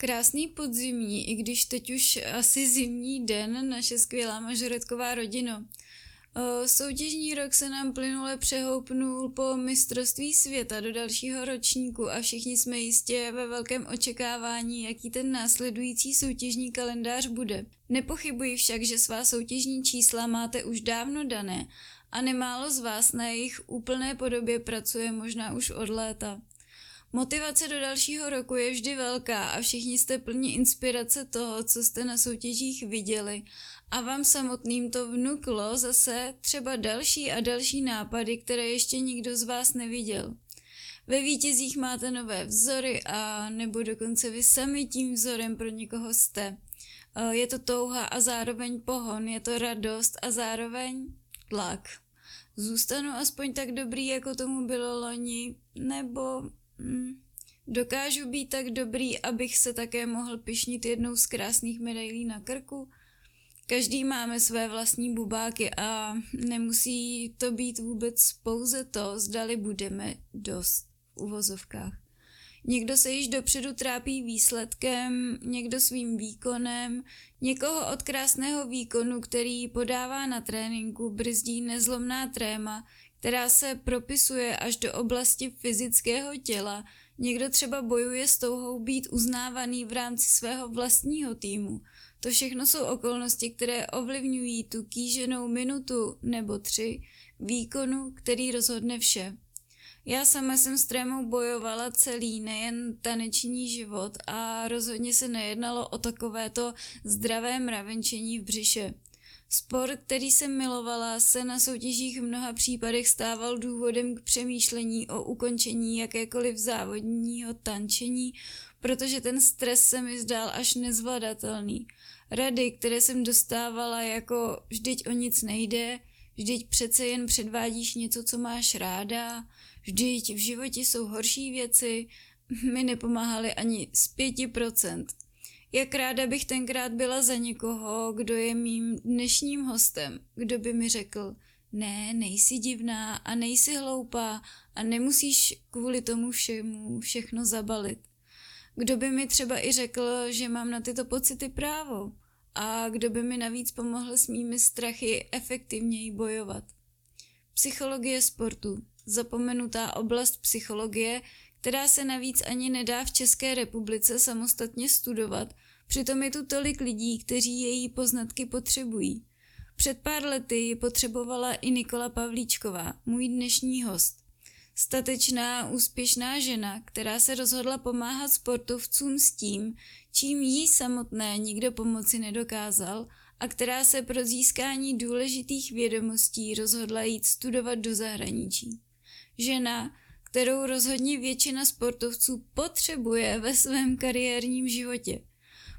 Krásný podzimní, i když teď už asi zimní den, naše skvělá mažoretková rodina. Soutěžní rok se nám plynule přehoupnul po mistrovství světa do dalšího ročníku a všichni jsme jistě ve velkém očekávání, jaký ten následující soutěžní kalendář bude. Nepochybuji však, že svá soutěžní čísla máte už dávno dané a nemálo z vás na jejich úplné podobě pracuje možná už od léta. Motivace do dalšího roku je vždy velká a všichni jste plní inspirace toho, co jste na soutěžích viděli a vám samotným to vnuklo zase třeba další a další nápady, které ještě nikdo z vás neviděl. Ve vítězích máte nové vzory a nebo dokonce vy sami tím vzorem pro někoho jste. Eh, je to touha a zároveň pohon, je to radost a zároveň tlak. Zůstanu aspoň tak dobrý, jako tomu bylo loni, nebo hm, dokážu být tak dobrý, abych se také mohl pišnit jednou z krásných medailí na krku? Každý máme své vlastní bubáky a nemusí to být vůbec pouze to, zdali budeme dost uvozovkách. Někdo se již dopředu trápí výsledkem, někdo svým výkonem, někoho od krásného výkonu, který podává na tréninku, brzdí nezlomná tréma, která se propisuje až do oblasti fyzického těla, někdo třeba bojuje s touhou být uznávaný v rámci svého vlastního týmu – to všechno jsou okolnosti, které ovlivňují tu kýženou minutu nebo tři výkonu, který rozhodne vše. Já sama jsem s trémou bojovala celý, nejen taneční život a rozhodně se nejednalo o takovéto zdravé mravenčení v břiše. Sport, který jsem milovala, se na soutěžích v mnoha případech stával důvodem k přemýšlení o ukončení jakékoliv závodního tančení, protože ten stres se mi zdál až nezvladatelný – rady, které jsem dostávala jako vždyť o nic nejde, vždyť přece jen předvádíš něco, co máš ráda, vždyť v životě jsou horší věci, mi nepomáhaly ani z pěti procent. Jak ráda bych tenkrát byla za někoho, kdo je mým dnešním hostem, kdo by mi řekl, ne, nejsi divná a nejsi hloupá a nemusíš kvůli tomu všemu všechno zabalit. Kdo by mi třeba i řekl, že mám na tyto pocity právo a kdo by mi navíc pomohl s mými strachy efektivněji bojovat. Psychologie sportu. Zapomenutá oblast psychologie, která se navíc ani nedá v České republice samostatně studovat, přitom je tu tolik lidí, kteří její poznatky potřebují. Před pár lety ji potřebovala i Nikola Pavlíčková, můj dnešní host. Statečná, úspěšná žena, která se rozhodla pomáhat sportovcům s tím, čím jí samotné nikdo pomoci nedokázal a která se pro získání důležitých vědomostí rozhodla jít studovat do zahraničí. Žena, kterou rozhodně většina sportovců potřebuje ve svém kariérním životě.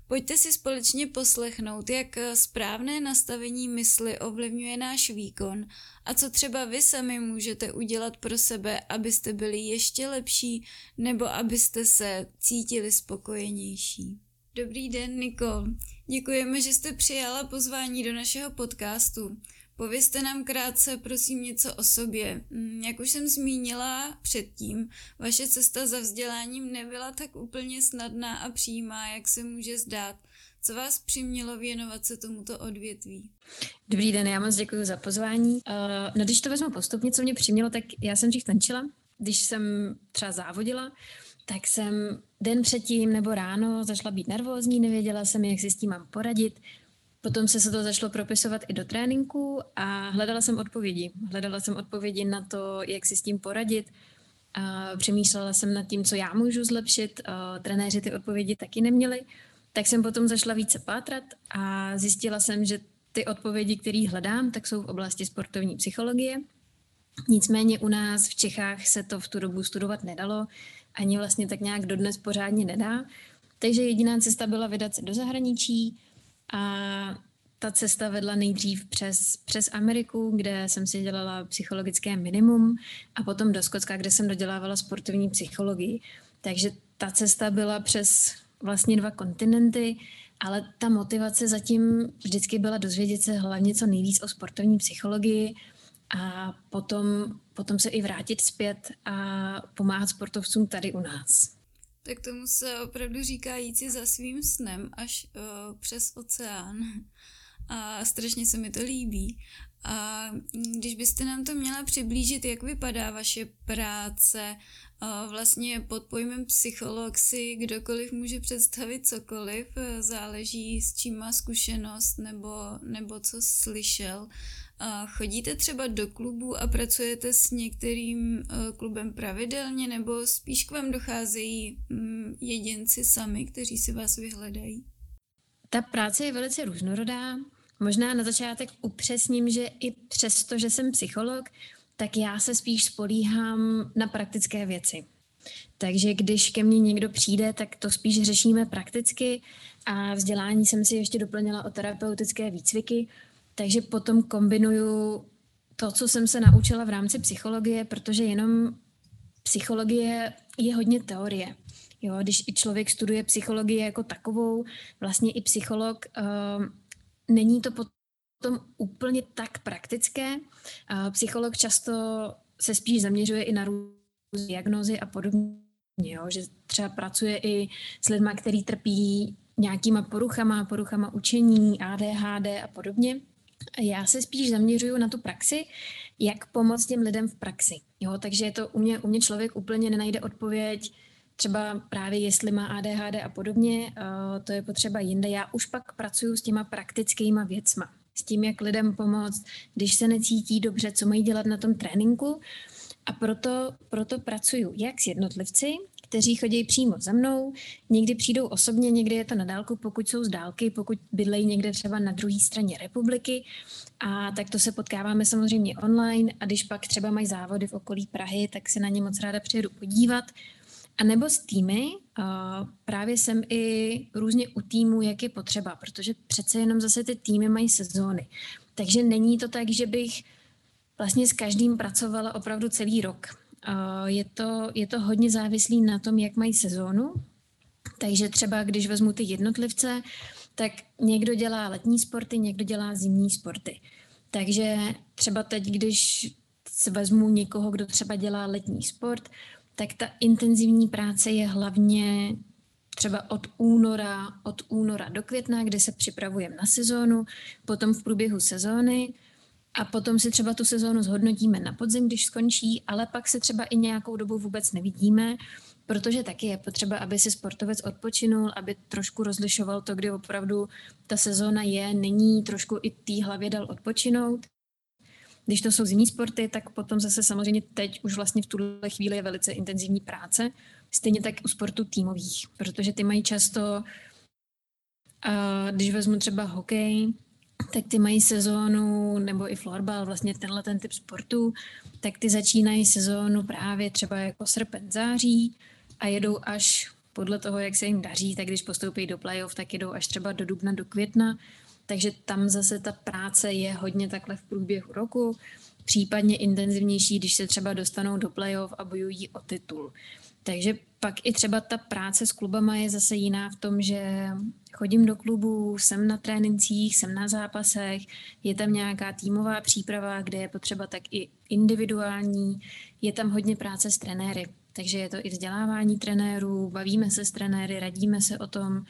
Pojďte si společně poslechnout, jak správné nastavení mysli ovlivňuje náš výkon a co třeba vy sami můžete udělat pro sebe, abyste byli ještě lepší nebo abyste se cítili spokojenější. Dobrý den, Nikol. Děkujeme, že jste přijala pozvání do našeho podcastu. Povězte nám krátce, prosím, něco o sobě. Mm, jak už jsem zmínila předtím, vaše cesta za vzděláním nebyla tak úplně snadná a přímá, jak se může zdát. Co vás přimělo věnovat se tomuto odvětví? Dobrý den, já moc děkuji za pozvání. Uh, no když to vezmu postupně, co mě přimělo, tak já jsem dřív tančila, když jsem třeba závodila, tak jsem den předtím nebo ráno začala být nervózní, nevěděla jsem, jak si s tím mám poradit. Potom se to začalo propisovat i do tréninku a hledala jsem odpovědi. Hledala jsem odpovědi na to, jak si s tím poradit. A přemýšlela jsem nad tím, co já můžu zlepšit. A trenéři ty odpovědi taky neměli. Tak jsem potom zašla více pátrat a zjistila jsem, že ty odpovědi, které hledám, tak jsou v oblasti sportovní psychologie. Nicméně u nás v Čechách se to v tu dobu studovat nedalo, ani vlastně tak nějak dodnes pořádně nedá. Takže jediná cesta byla vydat se do zahraničí, a ta cesta vedla nejdřív přes, přes Ameriku, kde jsem si dělala psychologické minimum a potom do Skotska, kde jsem dodělávala sportovní psychologii. Takže ta cesta byla přes vlastně dva kontinenty, ale ta motivace zatím vždycky byla dozvědět se hlavně co nejvíc o sportovní psychologii a potom, potom se i vrátit zpět a pomáhat sportovcům tady u nás. Tak tomu se opravdu říká jít si za svým snem až uh, přes oceán. A strašně se mi to líbí. A když byste nám to měla přiblížit, jak vypadá vaše práce, vlastně pod pojmem psycholog si kdokoliv může představit cokoliv, záleží s čím má zkušenost nebo, nebo co slyšel. Chodíte třeba do klubu a pracujete s některým e, klubem pravidelně nebo spíš k vám docházejí mm, jedinci sami, kteří si vás vyhledají? Ta práce je velice různorodá. Možná na začátek upřesním, že i přesto, že jsem psycholog, tak já se spíš spolíhám na praktické věci. Takže když ke mně někdo přijde, tak to spíš řešíme prakticky a vzdělání jsem si ještě doplnila o terapeutické výcviky, takže potom kombinuju to, co jsem se naučila v rámci psychologie, protože jenom psychologie je hodně teorie. Jo, když i člověk studuje psychologii jako takovou, vlastně i psycholog uh, není to potom úplně tak praktické. Psycholog často se spíš zaměřuje i na různé diagnózy a podobně, jo? že třeba pracuje i s lidmi, kteří trpí nějakýma poruchama, poruchama učení, ADHD a podobně. Já se spíš zaměřuju na tu praxi, jak pomoct těm lidem v praxi. Jo, takže je to u mě, u mě člověk úplně nenajde odpověď, třeba právě jestli má ADHD a podobně, to je potřeba jinde. Já už pak pracuji s těma praktickýma věcma, s tím, jak lidem pomoct, když se necítí dobře, co mají dělat na tom tréninku. A proto, proto pracuju jak s jednotlivci, kteří chodí přímo za mnou, někdy přijdou osobně, někdy je to na dálku, pokud jsou z dálky, pokud bydlejí někde třeba na druhé straně republiky. A tak to se potkáváme samozřejmě online a když pak třeba mají závody v okolí Prahy, tak se na ně moc ráda přijedu podívat. A nebo s týmy, právě jsem i různě u týmu, jak je potřeba, protože přece jenom zase ty týmy mají sezóny. Takže není to tak, že bych vlastně s každým pracovala opravdu celý rok. Uh, je, to, je to hodně závislý na tom, jak mají sezónu. Takže třeba, když vezmu ty jednotlivce, tak někdo dělá letní sporty, někdo dělá zimní sporty. Takže třeba teď, když vezmu někoho, kdo třeba dělá letní sport, tak ta intenzivní práce je hlavně třeba od února, od února do května, kde se připravujeme na sezónu, potom v průběhu sezóny a potom si třeba tu sezónu zhodnotíme na podzim, když skončí, ale pak se třeba i nějakou dobu vůbec nevidíme, protože taky je potřeba, aby si sportovec odpočinul, aby trošku rozlišoval to, kdy opravdu ta sezóna je, není, trošku i té hlavě dal odpočinout. Když to jsou zimní sporty, tak potom zase samozřejmě teď už vlastně v tuhle chvíli je velice intenzivní práce. Stejně tak u sportů týmových, protože ty mají často, a když vezmu třeba hokej, tak ty mají sezónu, nebo i florbal, vlastně tenhle ten typ sportu, tak ty začínají sezónu právě třeba jako srpen, září a jedou až podle toho, jak se jim daří, tak když postoupí do playoff, tak jedou až třeba do dubna, do května takže tam zase ta práce je hodně takhle v průběhu roku, případně intenzivnější, když se třeba dostanou do playoff a bojují o titul. Takže pak i třeba ta práce s klubama je zase jiná v tom, že chodím do klubu, jsem na trénincích, jsem na zápasech, je tam nějaká týmová příprava, kde je potřeba tak i individuální, je tam hodně práce s trenéry. Takže je to i vzdělávání trenérů, bavíme se s trenéry, radíme se o tom,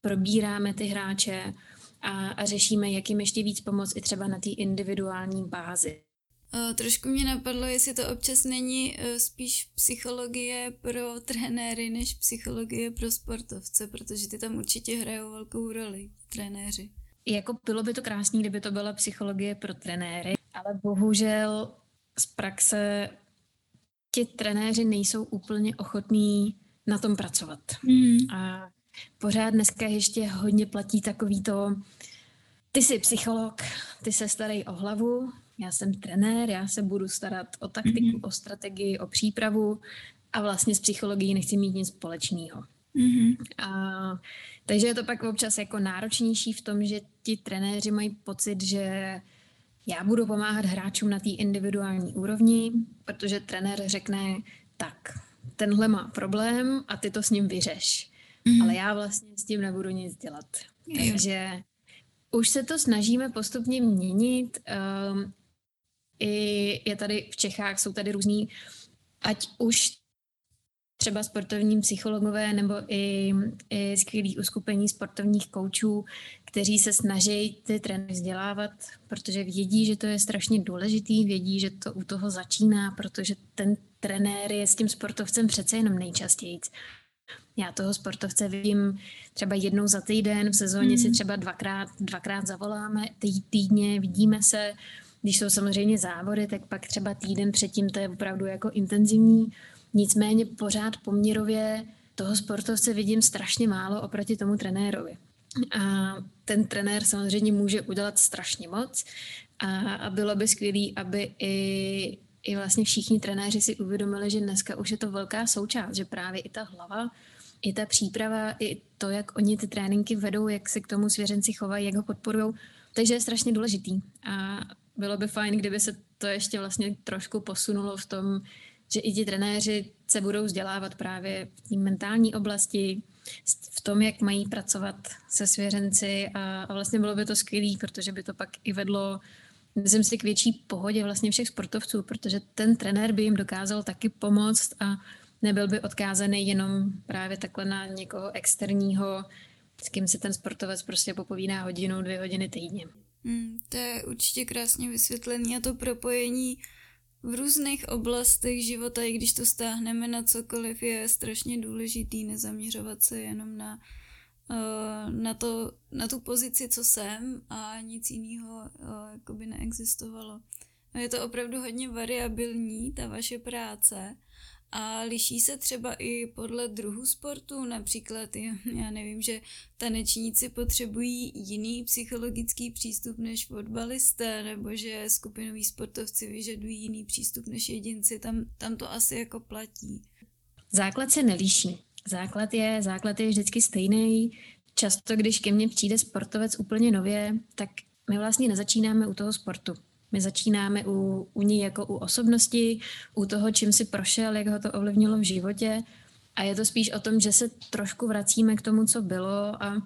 probíráme ty hráče, a, a řešíme, jak jim ještě víc pomoct i třeba na té individuální bázi. Uh, trošku mě napadlo, jestli to občas není uh, spíš psychologie pro trenéry než psychologie pro sportovce, protože ty tam určitě hrajou velkou roli, trenéři. Jako bylo by to krásné, kdyby to byla psychologie pro trenéry, ale bohužel z praxe ti trenéři nejsou úplně ochotní na tom pracovat. Mm. A pořád dneska ještě hodně platí takový to, ty jsi psycholog, ty se starej o hlavu, já jsem trenér, já se budu starat o taktiku, mm-hmm. o strategii, o přípravu a vlastně s psychologií nechci mít nic společného. Mm-hmm. A, takže je to pak občas jako náročnější v tom, že ti trenéři mají pocit, že já budu pomáhat hráčům na té individuální úrovni, protože trenér řekne, tak, tenhle má problém a ty to s ním vyřeš mm. ale já vlastně s tím nebudu nic dělat. Takže už se to snažíme postupně měnit. Um, I je tady v Čechách, jsou tady různý, ať už třeba sportovní psychologové nebo i, i skvělý uskupení sportovních koučů, kteří se snaží ty tréninky vzdělávat, protože vědí, že to je strašně důležitý, vědí, že to u toho začíná, protože ten trenér je s tím sportovcem přece jenom nejčastěji. Já toho sportovce vidím třeba jednou za týden, v sezóně mm. si třeba dvakrát, dvakrát zavoláme tý, týdně, vidíme se, když jsou samozřejmě závody, tak pak třeba týden předtím to je opravdu jako intenzivní. Nicméně pořád poměrově toho sportovce vidím strašně málo oproti tomu trenérovi. A ten trenér samozřejmě může udělat strašně moc a, a bylo by skvělé, aby i, i vlastně všichni trenéři si uvědomili, že dneska už je to velká součást, že právě i ta hlava, i ta příprava, i to, jak oni ty tréninky vedou, jak se k tomu svěřenci chovají, jak ho podporují, takže je strašně důležitý. A bylo by fajn, kdyby se to ještě vlastně trošku posunulo v tom, že i ti trenéři se budou vzdělávat právě v té mentální oblasti, v tom, jak mají pracovat se svěřenci a, a vlastně bylo by to skvělé, protože by to pak i vedlo myslím si k větší pohodě vlastně všech sportovců, protože ten trenér by jim dokázal taky pomoct a nebyl by odkázaný jenom právě takhle na někoho externího, s kým si ten sportovec prostě popovídá hodinu, dvě hodiny týdně. Hmm, to je určitě krásně vysvětlené a to propojení v různých oblastech života, i když to stáhneme na cokoliv, je strašně důležitý nezaměřovat se jenom na, uh, na, to, na tu pozici, co jsem a nic jiného uh, jako by neexistovalo. Je to opravdu hodně variabilní, ta vaše práce a liší se třeba i podle druhu sportu, například já nevím, že tanečníci potřebují jiný psychologický přístup než fotbalisté, nebo že skupinoví sportovci vyžadují jiný přístup než jedinci, tam, tam to asi jako platí. Základ se nelíší. Základ je, základ je vždycky stejný. Často, když ke mně přijde sportovec úplně nově, tak my vlastně nezačínáme u toho sportu. My začínáme u, u ní jako u osobnosti, u toho, čím si prošel, jak ho to ovlivnilo v životě. A je to spíš o tom, že se trošku vracíme k tomu, co bylo a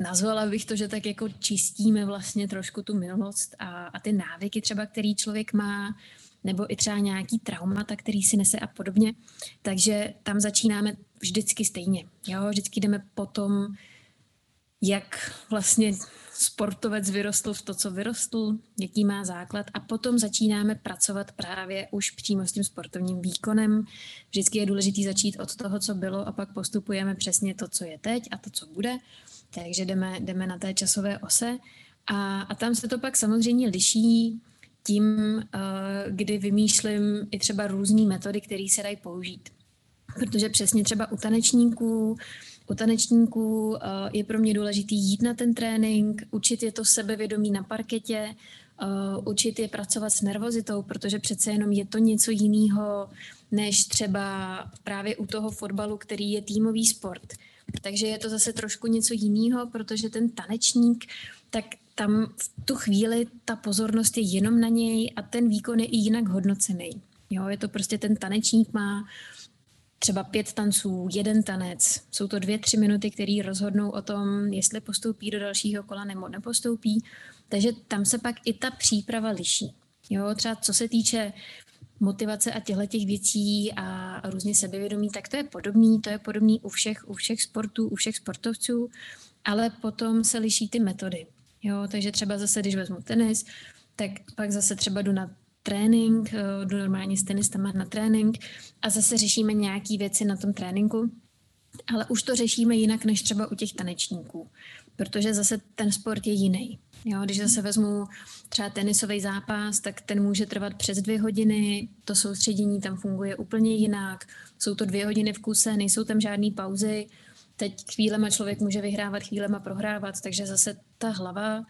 nazvala bych to, že tak jako čistíme vlastně trošku tu minulost a, a ty návyky třeba, který člověk má, nebo i třeba nějaký traumata, který si nese a podobně. Takže tam začínáme vždycky stejně. Jo? Vždycky jdeme po tom, jak vlastně sportovec vyrostl v to, co vyrostl, jaký má základ a potom začínáme pracovat právě už přímo s tím sportovním výkonem. Vždycky je důležité začít od toho, co bylo a pak postupujeme přesně to, co je teď a to, co bude. Takže jdeme, jdeme na té časové ose a, a tam se to pak samozřejmě liší tím, eh, kdy vymýšlím i třeba různé metody, které se dají použít. Protože přesně třeba u tanečníků u tanečníků eh, je pro mě důležitý jít na ten trénink, učit je to sebevědomí na parketě, eh, učit je pracovat s nervozitou, protože přece jenom je to něco jiného, než třeba právě u toho fotbalu, který je týmový sport. Takže je to zase trošku něco jiného, protože ten tanečník, tak tam v tu chvíli ta pozornost je jenom na něj a ten výkon je i jinak hodnocený. Jo, je to prostě ten tanečník má třeba pět tanců, jeden tanec. Jsou to dvě, tři minuty, které rozhodnou o tom, jestli postoupí do dalšího kola nebo nepostoupí. Takže tam se pak i ta příprava liší. Jo, třeba co se týče motivace a těchto těch věcí a různě sebevědomí, tak to je podobný, to je podobný u všech, u všech sportů, u všech sportovců, ale potom se liší ty metody. Jo, takže třeba zase, když vezmu tenis, tak pak zase třeba jdu na trénink, eh, jdu normálně s tenistama na trénink a zase řešíme nějaké věci na tom tréninku, ale už to řešíme jinak než třeba u těch tanečníků, protože zase ten sport je jiný. Jo, když zase vezmu třeba tenisový zápas, tak ten může trvat přes dvě hodiny, to soustředění tam funguje úplně jinak, jsou to dvě hodiny v kuse, nejsou tam žádné pauzy, teď chvílema člověk může vyhrávat, chvílema prohrávat, takže zase ta hlava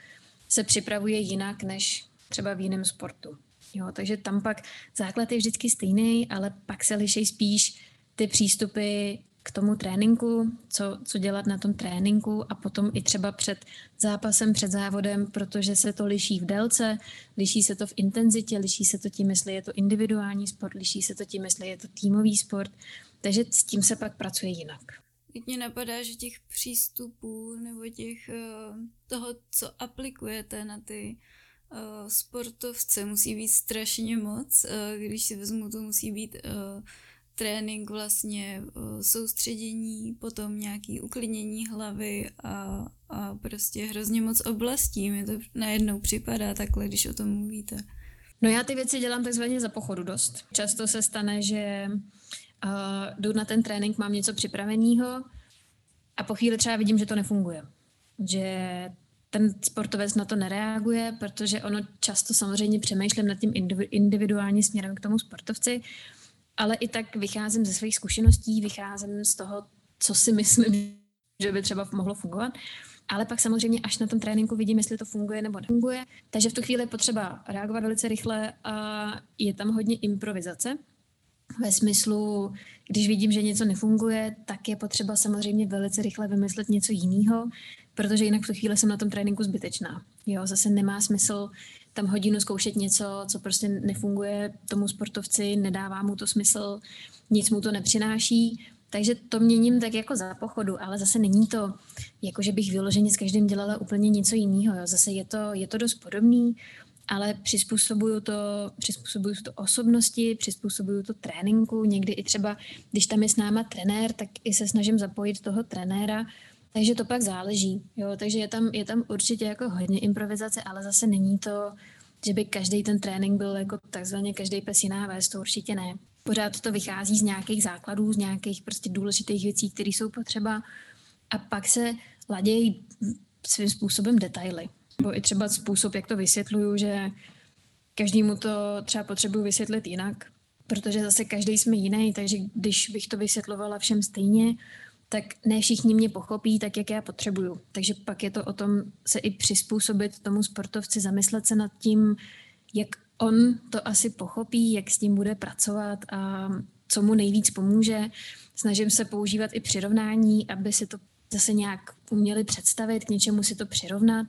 se připravuje jinak než třeba v jiném sportu. Jo, takže tam pak základ je vždycky stejný, ale pak se liší spíš ty přístupy k tomu tréninku, co, co dělat na tom tréninku a potom i třeba před zápasem, před závodem, protože se to liší v délce, liší se to v intenzitě, liší se to tím, jestli je to individuální sport, liší se to tím, jestli je to týmový sport, takže s tím se pak pracuje jinak. Teď mě napadá, že těch přístupů nebo těch eh, toho, co aplikujete na ty sportovce musí být strašně moc. Uh, když si vezmu, to musí být uh, trénink vlastně soustředění, potom nějaký uklidnění hlavy a, a prostě hrozně moc oblastí. Mi to najednou připadá takhle, když o tom mluvíte. No já ty věci dělám takzvaně za pochodu dost. Často se stane, že uh, jdu na ten trénink, mám něco připraveného a po chvíli třeba vidím, že to nefunguje. Že ten sportovec na to nereaguje, protože ono často samozřejmě přemýšlím nad tím individuálním směrem k tomu sportovci, ale i tak vycházím ze svých zkušeností, vycházím z toho, co si myslím, že by třeba mohlo fungovat. Ale pak samozřejmě až na tom tréninku vidím, jestli to funguje nebo nefunguje. Takže v tu chvíli je potřeba reagovat velice rychle a je tam hodně improvizace. Ve smyslu, když vidím, že něco nefunguje, tak je potřeba samozřejmě velice rychle vymyslet něco jiného, protože jinak v tu chvíli jsem na tom tréninku zbytečná. Jo, zase nemá smysl tam hodinu zkoušet něco, co prostě nefunguje tomu sportovci, nedává mu to smysl, nic mu to nepřináší. Takže to měním tak jako za pochodu, ale zase není to, jako že bych vyloženě s každým dělala úplně něco jiného. Jo. Zase je to, je to dost podobný, ale přizpůsobuju to, přizpůsobuju to osobnosti, přizpůsobuju to tréninku. Někdy i třeba, když tam je s náma trenér, tak i se snažím zapojit toho trenéra, takže to pak záleží. Jo? Takže je tam, je tam určitě jako hodně improvizace, ale zase není to, že by každý ten trénink byl jako takzvaně každý pes jiná vést, to určitě ne. Pořád to vychází z nějakých základů, z nějakých prostě důležitých věcí, které jsou potřeba a pak se ladějí svým způsobem detaily. Nebo i třeba způsob, jak to vysvětluju, že každému to třeba potřebuji vysvětlit jinak, protože zase každý jsme jiný, takže když bych to vysvětlovala všem stejně, tak ne všichni mě pochopí tak, jak já potřebuju. Takže pak je to o tom se i přizpůsobit tomu sportovci, zamyslet se nad tím, jak on to asi pochopí, jak s tím bude pracovat a co mu nejvíc pomůže. Snažím se používat i přirovnání, aby si to zase nějak uměli představit, k něčemu si to přirovnat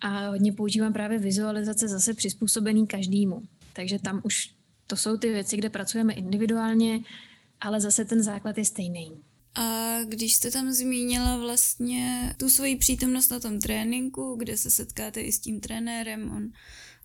a hodně používám právě vizualizace zase přizpůsobený každému. Takže tam už to jsou ty věci, kde pracujeme individuálně, ale zase ten základ je stejný. A když jste tam zmínila vlastně tu svoji přítomnost na tom tréninku, kde se setkáte i s tím trenérem, on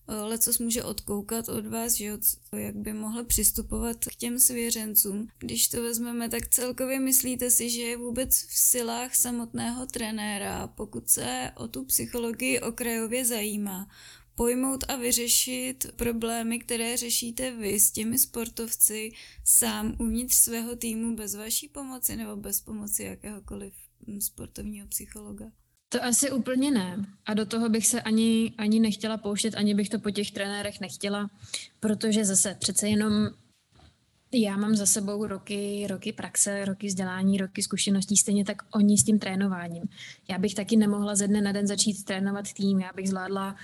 lecos může odkoukat od vás, že jak by mohl přistupovat k těm svěřencům. Když to vezmeme, tak celkově myslíte si, že je vůbec v silách samotného trenéra, pokud se o tu psychologii okrajově zajímá, pojmout a vyřešit problémy, které řešíte vy s těmi sportovci sám uvnitř svého týmu bez vaší pomoci nebo bez pomoci jakéhokoliv sportovního psychologa? To asi úplně ne. A do toho bych se ani, ani nechtěla pouštět, ani bych to po těch trenérech nechtěla, protože zase přece jenom já mám za sebou roky, roky praxe, roky vzdělání, roky zkušeností, stejně tak oni s tím trénováním. Já bych taky nemohla ze dne na den začít trénovat tým, já bych zvládla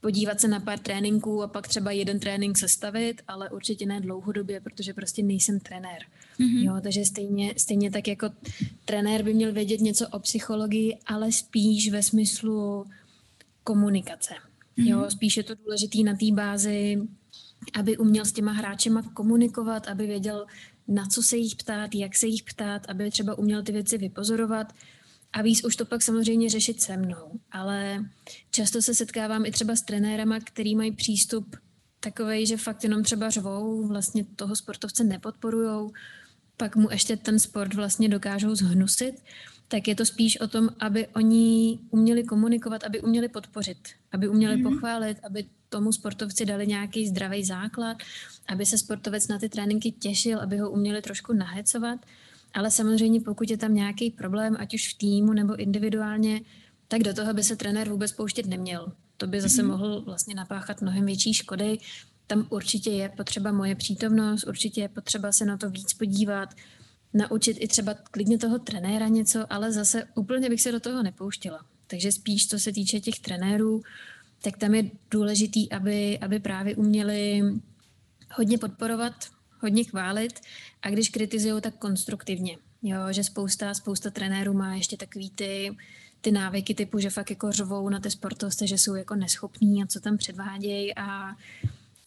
podívat se na pár tréninků a pak třeba jeden trénink sestavit, ale určitě ne dlouhodobě, protože prostě nejsem trenér. Mm-hmm. Jo, takže stejně, stejně tak jako trenér by měl vědět něco o psychologii, ale spíš ve smyslu komunikace. Mm-hmm. Jo, spíš je to důležitý na té bázi, aby uměl s těma hráčema komunikovat, aby věděl, na co se jich ptát, jak se jich ptát, aby třeba uměl ty věci vypozorovat, a víc už to pak samozřejmě řešit se mnou. Ale často se setkávám i třeba s trenérama, který mají přístup takový, že fakt jenom třeba řvou, vlastně toho sportovce nepodporujou, pak mu ještě ten sport vlastně dokážou zhnusit, tak je to spíš o tom, aby oni uměli komunikovat, aby uměli podpořit, aby uměli mm-hmm. pochválit, aby tomu sportovci dali nějaký zdravý základ, aby se sportovec na ty tréninky těšil, aby ho uměli trošku nahecovat ale samozřejmě pokud je tam nějaký problém, ať už v týmu nebo individuálně, tak do toho by se trenér vůbec pouštět neměl. To by zase mm-hmm. mohl vlastně napáchat mnohem větší škody. Tam určitě je potřeba moje přítomnost, určitě je potřeba se na to víc podívat, naučit i třeba klidně toho trenéra něco, ale zase úplně bych se do toho nepouštěla. Takže spíš, co se týče těch trenérů, tak tam je důležitý, aby, aby právě uměli hodně podporovat, hodně chválit a když kritizují, tak konstruktivně. Jo, že spousta, spousta trenérů má ještě takový ty, ty návyky typu, že fakt jako řvou na ty sportovce, že jsou jako neschopní a co tam předvádějí a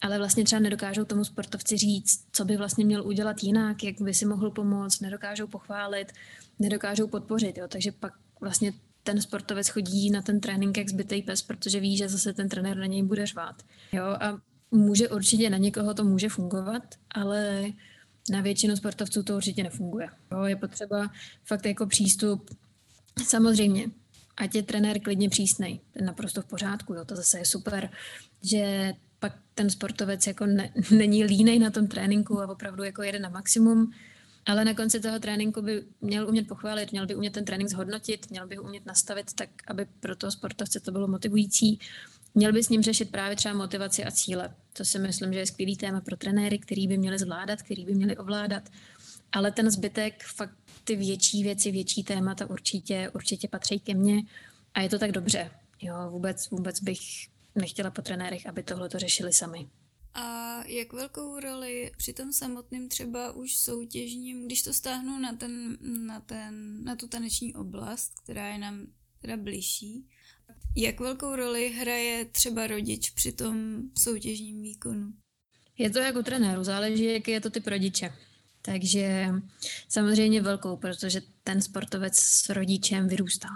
ale vlastně třeba nedokážou tomu sportovci říct, co by vlastně měl udělat jinak, jak by si mohl pomoct, nedokážou pochválit, nedokážou podpořit, jo. takže pak vlastně ten sportovec chodí na ten trénink jak zbytej pes, protože ví, že zase ten trenér na něj bude řvát. Jo, a může určitě na někoho to může fungovat, ale Na většinu sportovců to určitě nefunguje. Je potřeba fakt jako přístup, samozřejmě, ať je trenér klidně přísnej, je naprosto v pořádku, jo, to zase je super, že pak ten sportovec jako ne, není línej na tom tréninku a opravdu jako jede na maximum, ale na konci toho tréninku by měl umět pochválit, měl by umět ten trénink zhodnotit, měl by ho umět nastavit tak, aby pro toho sportovce to bylo motivující. Měl by s ním řešit právě třeba motivaci a cíle. To si myslím, že je skvělý téma pro trenéry, který by měli zvládat, který by měli ovládat. Ale ten zbytek, fakt ty větší věci, větší témata určitě, určitě patří ke mně a je to tak dobře. Jo, vůbec, vůbec bych nechtěla po trenérech, aby tohle to řešili sami. A jak velkou roli při tom samotném třeba už soutěžním, když to stáhnu na, ten, na, ten, na tu taneční oblast, která je nám teda blížší, jak velkou roli hraje třeba rodič při tom soutěžním výkonu? Je to jako trenéru, záleží, jaký je to typ rodiče. Takže samozřejmě velkou, protože ten sportovec s rodičem vyrůstá.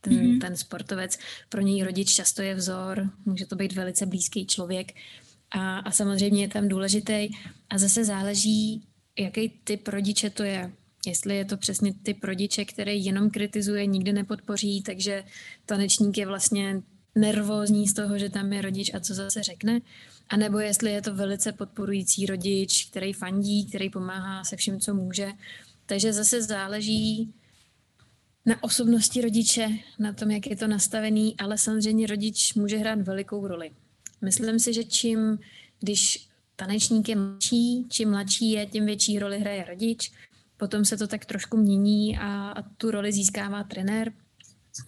Ten, mm-hmm. ten sportovec, pro něj rodič často je vzor, může to být velice blízký člověk a, a samozřejmě je tam důležitý. A zase záleží, jaký typ rodiče to je. Jestli je to přesně typ rodiče, který jenom kritizuje, nikdy nepodpoří, takže tanečník je vlastně nervózní z toho, že tam je rodič a co zase řekne. A nebo jestli je to velice podporující rodič, který fandí, který pomáhá se vším, co může. Takže zase záleží na osobnosti rodiče, na tom, jak je to nastavený, ale samozřejmě rodič může hrát velikou roli. Myslím si, že čím, když tanečník je mladší, čím mladší je, tím větší roli hraje rodič. Potom se to tak trošku mění a, a tu roli získává trenér.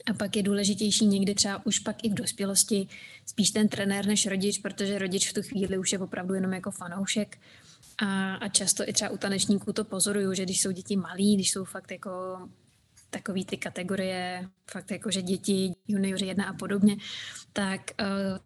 A pak je důležitější někdy třeba už pak i v dospělosti spíš ten trenér než rodič, protože rodič v tu chvíli už je opravdu jenom jako fanoušek. A, a často i třeba u tanečníků to pozoruju, že když jsou děti malí, když jsou fakt jako takový ty kategorie, fakt jako, že děti, junioři jedna a podobně, tak uh,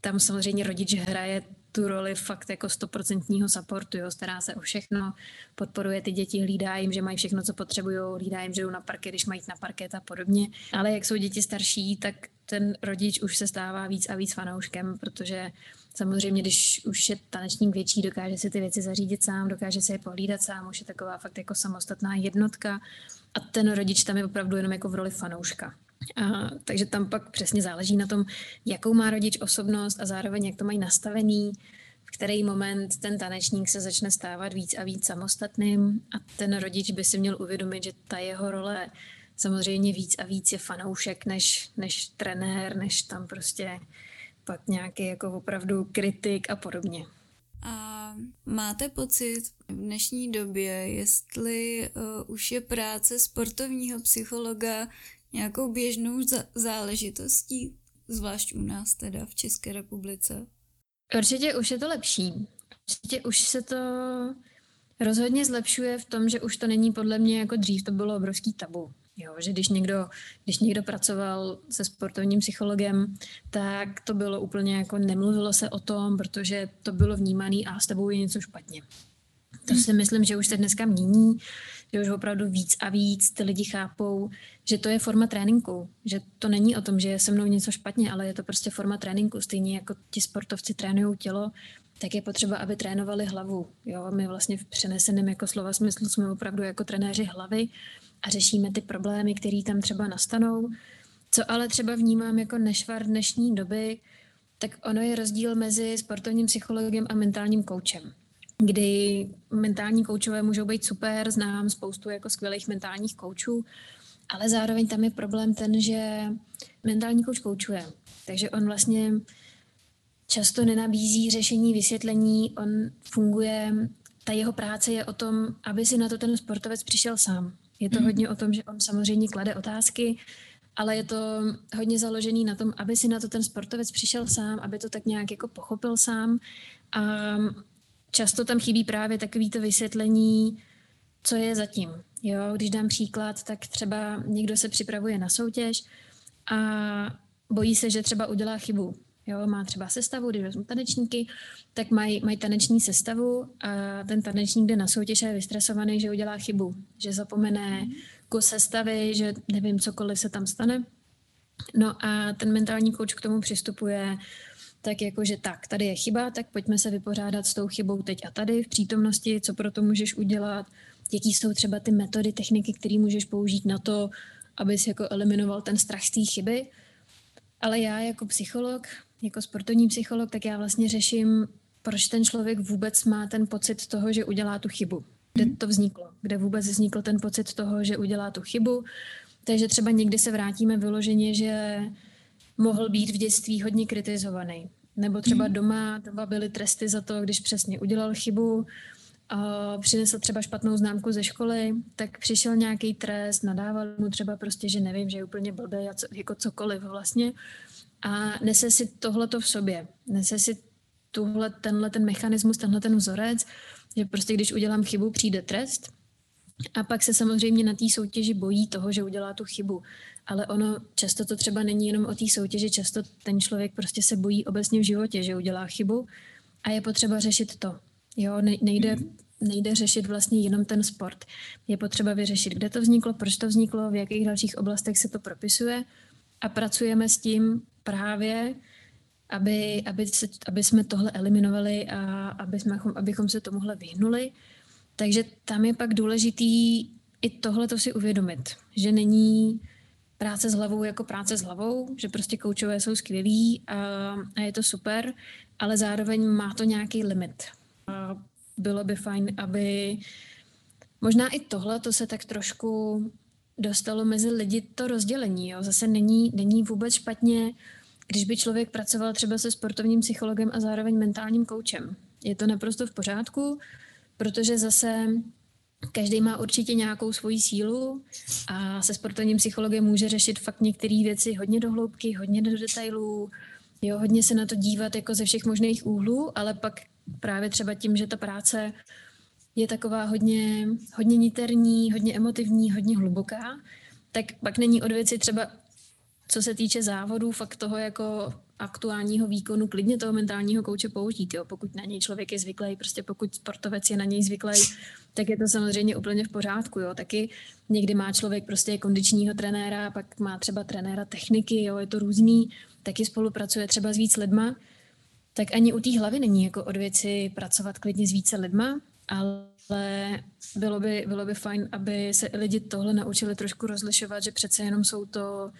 tam samozřejmě rodič hraje tu roli fakt jako stoprocentního supportu, jo, stará se o všechno, podporuje ty děti, hlídá jim, že mají všechno, co potřebují, hlídá jim, že jdou na parket, když mají jít na parket a podobně. Ale jak jsou děti starší, tak ten rodič už se stává víc a víc fanouškem, protože samozřejmě, když už je tanečník větší, dokáže si ty věci zařídit sám, dokáže se je pohlídat sám, už je taková fakt jako samostatná jednotka a ten rodič tam je opravdu jenom jako v roli fanouška. A, takže tam pak přesně záleží na tom, jakou má rodič osobnost a zároveň jak to mají nastavený, v který moment ten tanečník se začne stávat víc a víc samostatným a ten rodič by si měl uvědomit, že ta jeho role samozřejmě víc a víc je fanoušek než, než trenér, než tam prostě pak nějaký jako opravdu kritik a podobně. A máte pocit v dnešní době, jestli uh, už je práce sportovního psychologa nějakou běžnou záležitostí, zvlášť u nás teda v České republice? Určitě už je to lepší. Určitě už se to rozhodně zlepšuje v tom, že už to není podle mě jako dřív, to bylo obrovský tabu. Jo, že když někdo, když někdo pracoval se sportovním psychologem, tak to bylo úplně jako nemluvilo se o tom, protože to bylo vnímané a s tebou je něco špatně. To si myslím, že už se dneska mění, že už opravdu víc a víc ty lidi chápou, že to je forma tréninku, že to není o tom, že je se mnou něco špatně, ale je to prostě forma tréninku. Stejně jako ti sportovci trénují tělo, tak je potřeba, aby trénovali hlavu. Jo, my vlastně v přeneseném jako slova smyslu jsme opravdu jako trenéři hlavy a řešíme ty problémy, které tam třeba nastanou. Co ale třeba vnímám jako nešvar dnešní doby, tak ono je rozdíl mezi sportovním psychologem a mentálním koučem kdy mentální koučové můžou být super, znám spoustu jako skvělých mentálních koučů, ale zároveň tam je problém ten, že mentální kouč koučuje. Takže on vlastně často nenabízí řešení, vysvětlení, on funguje, ta jeho práce je o tom, aby si na to ten sportovec přišel sám. Je to mm. hodně o tom, že on samozřejmě klade otázky, ale je to hodně založený na tom, aby si na to ten sportovec přišel sám, aby to tak nějak jako pochopil sám. A často tam chybí právě takovýto vysvětlení, co je zatím. Jo, když dám příklad, tak třeba někdo se připravuje na soutěž a bojí se, že třeba udělá chybu. Jo, má třeba sestavu, když vezmu tanečníky, tak mají, mají taneční sestavu a ten tanečník jde na soutěž a je vystresovaný, že udělá chybu, že zapomene kus sestavy, že nevím, cokoliv se tam stane. No a ten mentální kouč k tomu přistupuje tak jakože tak, tady je chyba, tak pojďme se vypořádat s tou chybou teď a tady v přítomnosti, co pro to můžeš udělat, jaký jsou třeba ty metody, techniky, které můžeš použít na to, abys jako eliminoval ten strach z té chyby. Ale já jako psycholog, jako sportovní psycholog, tak já vlastně řeším, proč ten člověk vůbec má ten pocit toho, že udělá tu chybu. Kde to vzniklo? Kde vůbec vznikl ten pocit toho, že udělá tu chybu? Takže třeba někdy se vrátíme vyloženě, že mohl být v dětství hodně kritizovaný. Nebo třeba mhm. doma, doma byly tresty za to, když přesně udělal chybu, a přinesl třeba špatnou známku ze školy, tak přišel nějaký trest, nadával mu třeba prostě, že nevím, že je úplně blbý a co, jako cokoliv vlastně. A nese si tohleto v sobě. Nese si tuhle, tenhle ten mechanismus, tenhle ten vzorec, že prostě když udělám chybu, přijde trest. A pak se samozřejmě na té soutěži bojí toho, že udělá tu chybu. Ale ono často to třeba není jenom o té soutěži, často ten člověk prostě se bojí obecně v životě, že udělá chybu a je potřeba řešit to. Jo, nejde, nejde řešit vlastně jenom ten sport. Je potřeba vyřešit, kde to vzniklo, proč to vzniklo, v jakých dalších oblastech se to propisuje a pracujeme s tím právě, aby, aby, se, aby jsme tohle eliminovali a aby jsme, abychom se tomuhle vyhnuli. Takže tam je pak důležitý i tohle to si uvědomit, že není práce s hlavou jako práce s hlavou, že prostě koučové jsou skvělí a, a je to super, ale zároveň má to nějaký limit. A bylo by fajn, aby možná i tohle to se tak trošku dostalo mezi lidi to rozdělení. Jo. Zase není, není vůbec špatně, když by člověk pracoval třeba se sportovním psychologem a zároveň mentálním koučem. Je to naprosto v pořádku, protože zase každý má určitě nějakou svoji sílu a se sportovním psychologem může řešit fakt některé věci hodně do hloubky, hodně do detailů, jo, hodně se na to dívat jako ze všech možných úhlů, ale pak právě třeba tím, že ta práce je taková hodně, hodně niterní, hodně emotivní, hodně hluboká, tak pak není od věci třeba, co se týče závodů, fakt toho jako aktuálního výkonu klidně toho mentálního kouče použít, jo, pokud na něj člověk je zvyklý, prostě pokud sportovec je na něj zvyklý, tak je to samozřejmě úplně v pořádku, jo. Taky někdy má člověk prostě kondičního trenéra, pak má třeba trenéra techniky, jo, je to různý, taky spolupracuje třeba s víc lidma, tak ani u té hlavy není jako od věci pracovat klidně s více lidma, ale bylo by, bylo by fajn, aby se lidi tohle naučili trošku rozlišovat, že přece jenom jsou to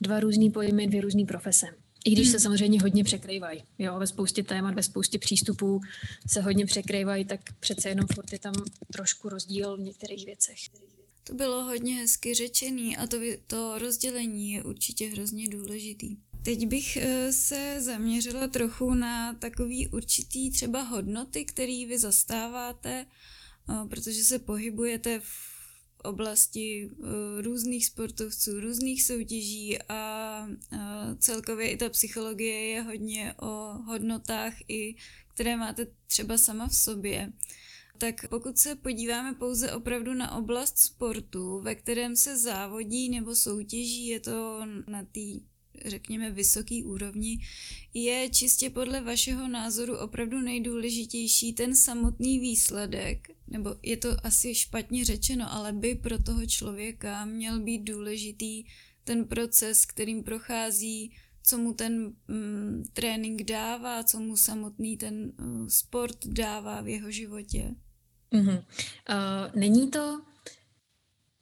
dva různý pojmy, dvě různé profese. I když se hmm. samozřejmě hodně překrývají. Jo, ve spoustě témat, ve spoustě přístupů se hodně překrývají, tak přece jenom furt je tam trošku rozdíl v některých věcech. To bylo hodně hezky řečený a to, to rozdělení je určitě hrozně důležitý. Teď bych eh, se zaměřila trochu na takový určitý třeba hodnoty, které vy zastáváte, eh, protože se pohybujete v oblasti eh, různých sportovců, různých soutěží a celkově i ta psychologie je hodně o hodnotách, i které máte třeba sama v sobě. Tak pokud se podíváme pouze opravdu na oblast sportu, ve kterém se závodí nebo soutěží, je to na té řekněme, vysoký úrovni, je čistě podle vašeho názoru opravdu nejdůležitější ten samotný výsledek, nebo je to asi špatně řečeno, ale by pro toho člověka měl být důležitý ten proces, kterým prochází, co mu ten mm, trénink dává, co mu samotný ten uh, sport dává v jeho životě. Mm-hmm. Uh, není to...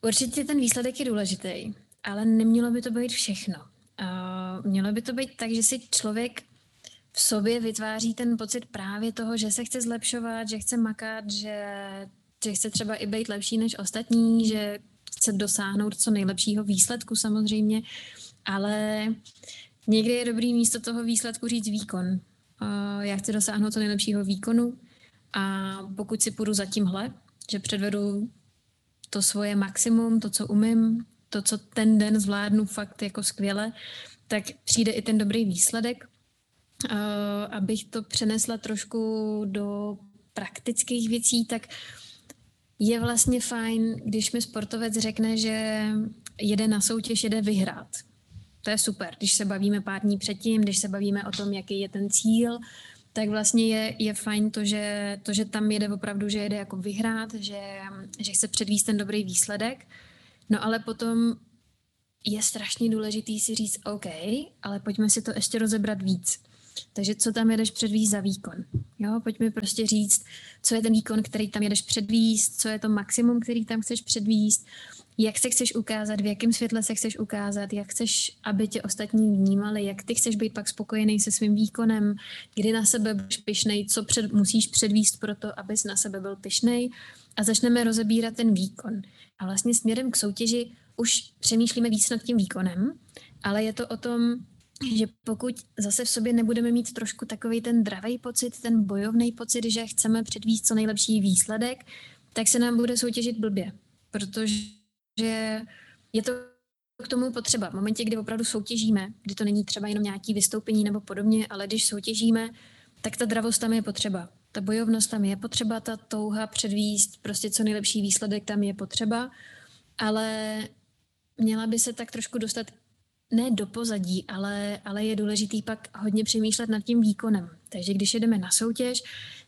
Určitě ten výsledek je důležitý, ale nemělo by to být všechno. Uh, mělo by to být tak, že si člověk v sobě vytváří ten pocit právě toho, že se chce zlepšovat, že chce makat, že, že chce třeba i být lepší než ostatní, že chce dosáhnout co nejlepšího výsledku samozřejmě, ale někdy je dobrý místo toho výsledku říct výkon. Uh, já chci dosáhnout co nejlepšího výkonu a pokud si půjdu za tímhle, že předvedu to svoje maximum, to, co umím, to, co ten den zvládnu fakt jako skvěle, tak přijde i ten dobrý výsledek. Uh, abych to přenesla trošku do praktických věcí, tak je vlastně fajn, když mi sportovec řekne, že jede na soutěž, jede vyhrát. To je super, když se bavíme pár dní předtím, když se bavíme o tom, jaký je ten cíl, tak vlastně je, je fajn to že, to, že tam jede opravdu, že jede jako vyhrát, že, že chce předvíst ten dobrý výsledek. No ale potom je strašně důležitý si říct OK, ale pojďme si to ještě rozebrat víc. Takže co tam jedeš předvíst za výkon? Jo, pojďme prostě říct, co je ten výkon, který tam jedeš předvíst, co je to maximum, který tam chceš předvíst, jak se chceš ukázat, v jakém světle se chceš ukázat, jak chceš, aby tě ostatní vnímali, jak ty chceš být pak spokojený se svým výkonem, kdy na sebe budeš pišnej, co před, musíš předvíst pro to, abys na sebe byl pišnej a začneme rozebírat ten výkon. A vlastně směrem k soutěži už přemýšlíme víc nad tím výkonem, ale je to o tom, že pokud zase v sobě nebudeme mít trošku takový ten dravý pocit, ten bojovný pocit, že chceme předvíst co nejlepší výsledek, tak se nám bude soutěžit blbě, protože je to k tomu potřeba. V momentě, kdy opravdu soutěžíme, kdy to není třeba jenom nějaký vystoupení nebo podobně, ale když soutěžíme, tak ta dravost tam je potřeba. Ta bojovnost tam je potřeba, ta touha předvíst prostě co nejlepší výsledek tam je potřeba, ale měla by se tak trošku dostat ne do pozadí, ale, ale je důležitý pak hodně přemýšlet nad tím výkonem. Takže když jedeme na soutěž,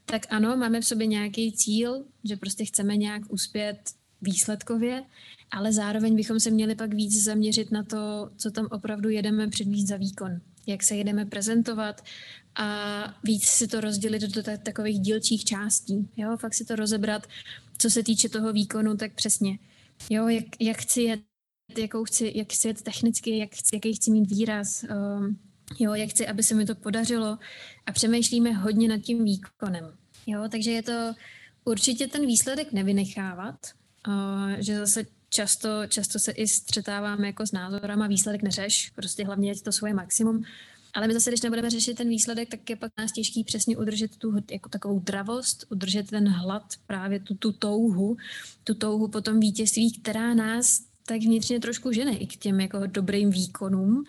tak ano, máme v sobě nějaký cíl, že prostě chceme nějak uspět výsledkově, ale zároveň bychom se měli pak víc zaměřit na to, co tam opravdu jedeme předvíc za výkon, jak se jedeme prezentovat a víc si to rozdělit do takových dílčích částí. Jo, fakt si to rozebrat, co se týče toho výkonu, tak přesně. Jo, jak, jak chci jet, jakou chci, jak chci jet technicky, jak chci, jaký chci mít výraz, um, jo, jak chci, aby se mi to podařilo a přemýšlíme hodně nad tím výkonem. Jo, takže je to určitě ten výsledek nevynechávat, uh, že zase často, často se i střetáváme jako s názorama, výsledek neřeš, prostě hlavně je to svoje maximum. Ale my zase, když nebudeme řešit ten výsledek, tak je pak nás těžký přesně udržet tu jako takovou dravost, udržet ten hlad, právě tu, tu touhu, tu touhu po tom vítězství, která nás tak vnitřně trošku žene i k těm jako dobrým výkonům,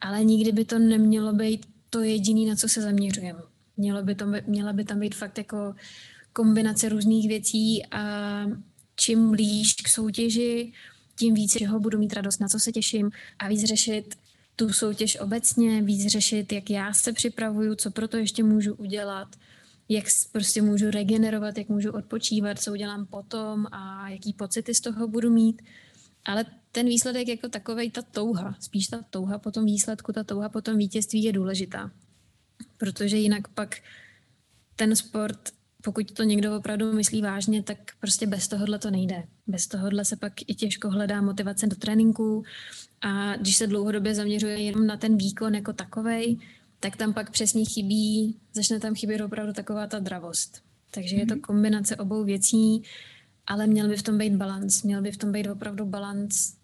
ale nikdy by to nemělo být to jediné, na co se zaměřujeme. Mělo by to, měla by tam být fakt jako kombinace různých věcí a čím blíž k soutěži, tím víc, ho budu mít radost, na co se těším a víc řešit tu soutěž obecně, víc řešit, jak já se připravuju, co pro to ještě můžu udělat, jak prostě můžu regenerovat, jak můžu odpočívat, co udělám potom a jaký pocity z toho budu mít. Ale ten výsledek jako takový, ta touha, spíš ta touha po tom výsledku, ta touha po tom vítězství je důležitá. Protože jinak pak ten sport pokud to někdo opravdu myslí vážně, tak prostě bez tohohle to nejde. Bez tohohle se pak i těžko hledá motivace do tréninku a když se dlouhodobě zaměřuje jenom na ten výkon jako takovej, tak tam pak přesně chybí, začne tam chybět opravdu taková ta dravost. Takže mm-hmm. je to mhm. kombinace obou věcí, ale měl by v tom být balans. Měl by v tom být opravdu balans,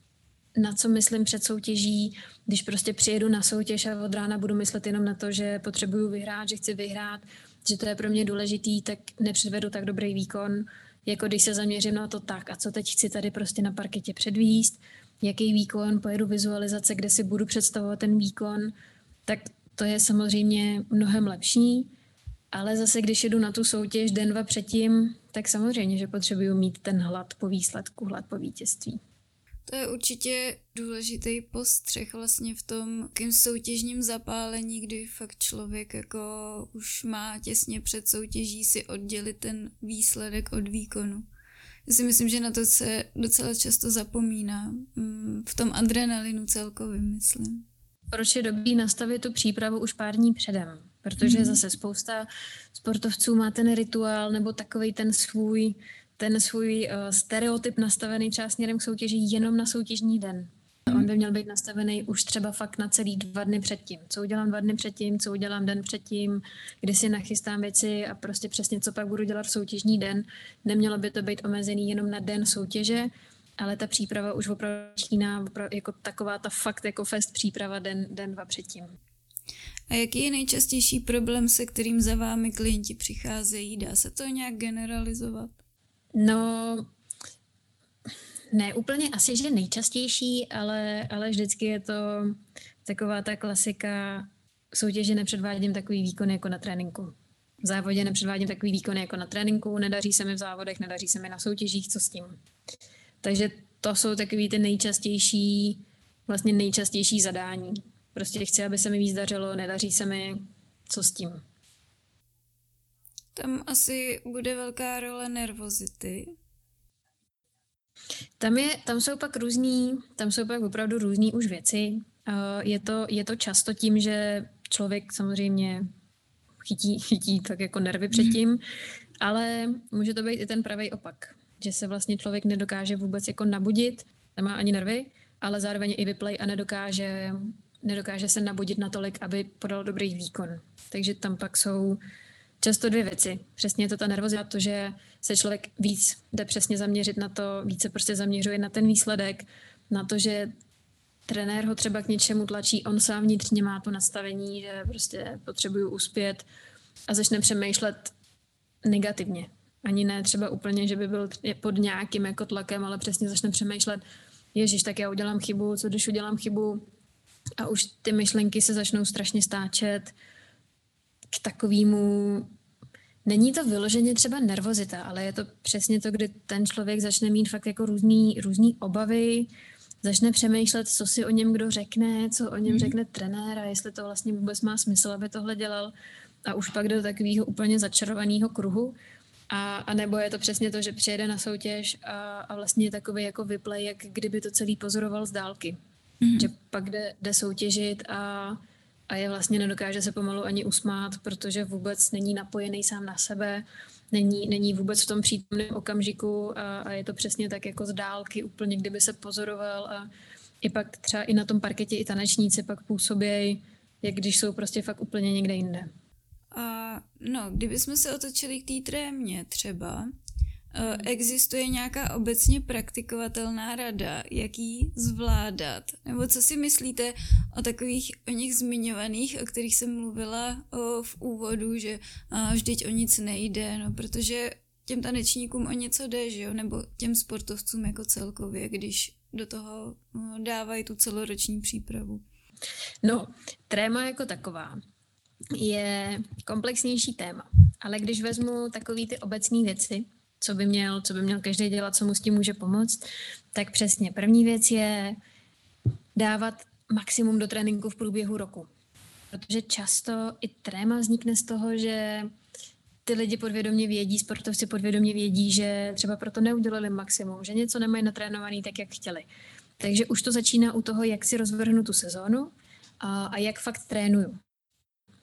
na co myslím před soutěží, když prostě přijedu na soutěž a od rána budu myslet jenom na to, že potřebuju vyhrát, že chci vyhrát, že to je pro mě důležitý, tak nepředvedu tak dobrý výkon, jako když se zaměřím na to tak a co teď chci tady prostě na parketě předvíst, jaký výkon, pojedu vizualizace, kde si budu představovat ten výkon, tak to je samozřejmě mnohem lepší, ale zase, když jedu na tu soutěž den, dva předtím, tak samozřejmě, že potřebuju mít ten hlad po výsledku, hlad po vítězství. To je určitě důležitý postřeh vlastně v tom kým soutěžním zapálení, kdy fakt člověk jako už má těsně před soutěží si oddělit ten výsledek od výkonu. Já si myslím, že na to se docela často zapomíná. Mm, v tom adrenalinu celkově, myslím. Proč je dobrý nastavit tu přípravu už pár dní předem? Protože mm. zase spousta sportovců má ten rituál nebo takový ten svůj ten svůj uh, stereotyp nastavený třeba směrem k soutěži jenom na soutěžní den. Mm. On by měl být nastavený už třeba fakt na celý dva dny předtím. Co udělám dva dny předtím, co udělám den předtím, kdy si nachystám věci a prostě přesně, co pak budu dělat v soutěžní den. Nemělo by to být omezený jenom na den soutěže, ale ta příprava už opravdu začíná jako taková ta fakt jako fest příprava den, den dva předtím. A jaký je nejčastější problém, se kterým za vámi klienti přicházejí? Dá se to nějak generalizovat? No, ne úplně asi, že nejčastější, ale, ale vždycky je to taková ta klasika v soutěži nepředvádím takový výkon jako na tréninku. V závodě nepředvádím takový výkon jako na tréninku, nedaří se mi v závodech, nedaří se mi na soutěžích, co s tím. Takže to jsou takový ty nejčastější, vlastně nejčastější zadání. Prostě chci, aby se mi víc dařilo, nedaří se mi, co s tím. Tam asi bude velká role nervozity. Tam, je, tam jsou pak různý, tam jsou pak opravdu různý už věci. Je to, je to často tím, že člověk samozřejmě chytí, chytí tak jako nervy předtím, ale může to být i ten pravý opak, že se vlastně člověk nedokáže vůbec jako nabudit, nemá ani nervy, ale zároveň i vyplej a nedokáže, nedokáže se nabudit natolik, aby podal dobrý výkon. Takže tam pak jsou často dvě věci. Přesně je to ta nervozita, to, že se člověk víc jde přesně zaměřit na to, více prostě zaměřuje na ten výsledek, na to, že trenér ho třeba k něčemu tlačí, on sám vnitřně má to nastavení, že prostě potřebuju uspět a začne přemýšlet negativně. Ani ne třeba úplně, že by byl pod nějakým jako tlakem, ale přesně začne přemýšlet, ježiš, tak já udělám chybu, co když udělám chybu a už ty myšlenky se začnou strašně stáčet k takovému Není to vyloženě třeba nervozita, ale je to přesně to, kdy ten člověk začne mít fakt jako různý, různý obavy, začne přemýšlet, co si o něm kdo řekne, co o něm mm. řekne trenér a jestli to vlastně vůbec má smysl, aby tohle dělal. A už pak do takového úplně začarovaného kruhu. A, a nebo je to přesně to, že přijede na soutěž a, a vlastně je takový jako vyplay, jak kdyby to celý pozoroval z dálky. Mm. Že pak jde, jde soutěžit a, a je vlastně nedokáže se pomalu ani usmát, protože vůbec není napojený sám na sebe není, není vůbec v tom přítomném okamžiku a, a je to přesně tak jako z dálky úplně, kdyby se pozoroval a i pak třeba i na tom parketě i tanečníci pak působí, jak když jsou prostě fakt úplně někde jinde. A no, kdybychom se otočili k té trémě třeba, existuje nějaká obecně praktikovatelná rada, jak ji zvládat? Nebo co si myslíte o takových, o nich zmiňovaných, o kterých jsem mluvila v úvodu, že vždyť o nic nejde, no protože těm tanečníkům o něco jde, že jo? Nebo těm sportovcům jako celkově, když do toho no, dávají tu celoroční přípravu. No, tréma jako taková je komplexnější téma, ale když vezmu takové ty obecné věci, co by měl, co by měl každý dělat, co mu s tím může pomoct, tak přesně. První věc je dávat maximum do tréninku v průběhu roku. Protože často i tréma vznikne z toho, že ty lidi podvědomě vědí, sportovci podvědomě vědí, že třeba proto neudělali maximum, že něco nemají natrénovaný tak, jak chtěli. Takže už to začíná u toho, jak si rozvrhnu tu sezónu a, a jak fakt trénuju.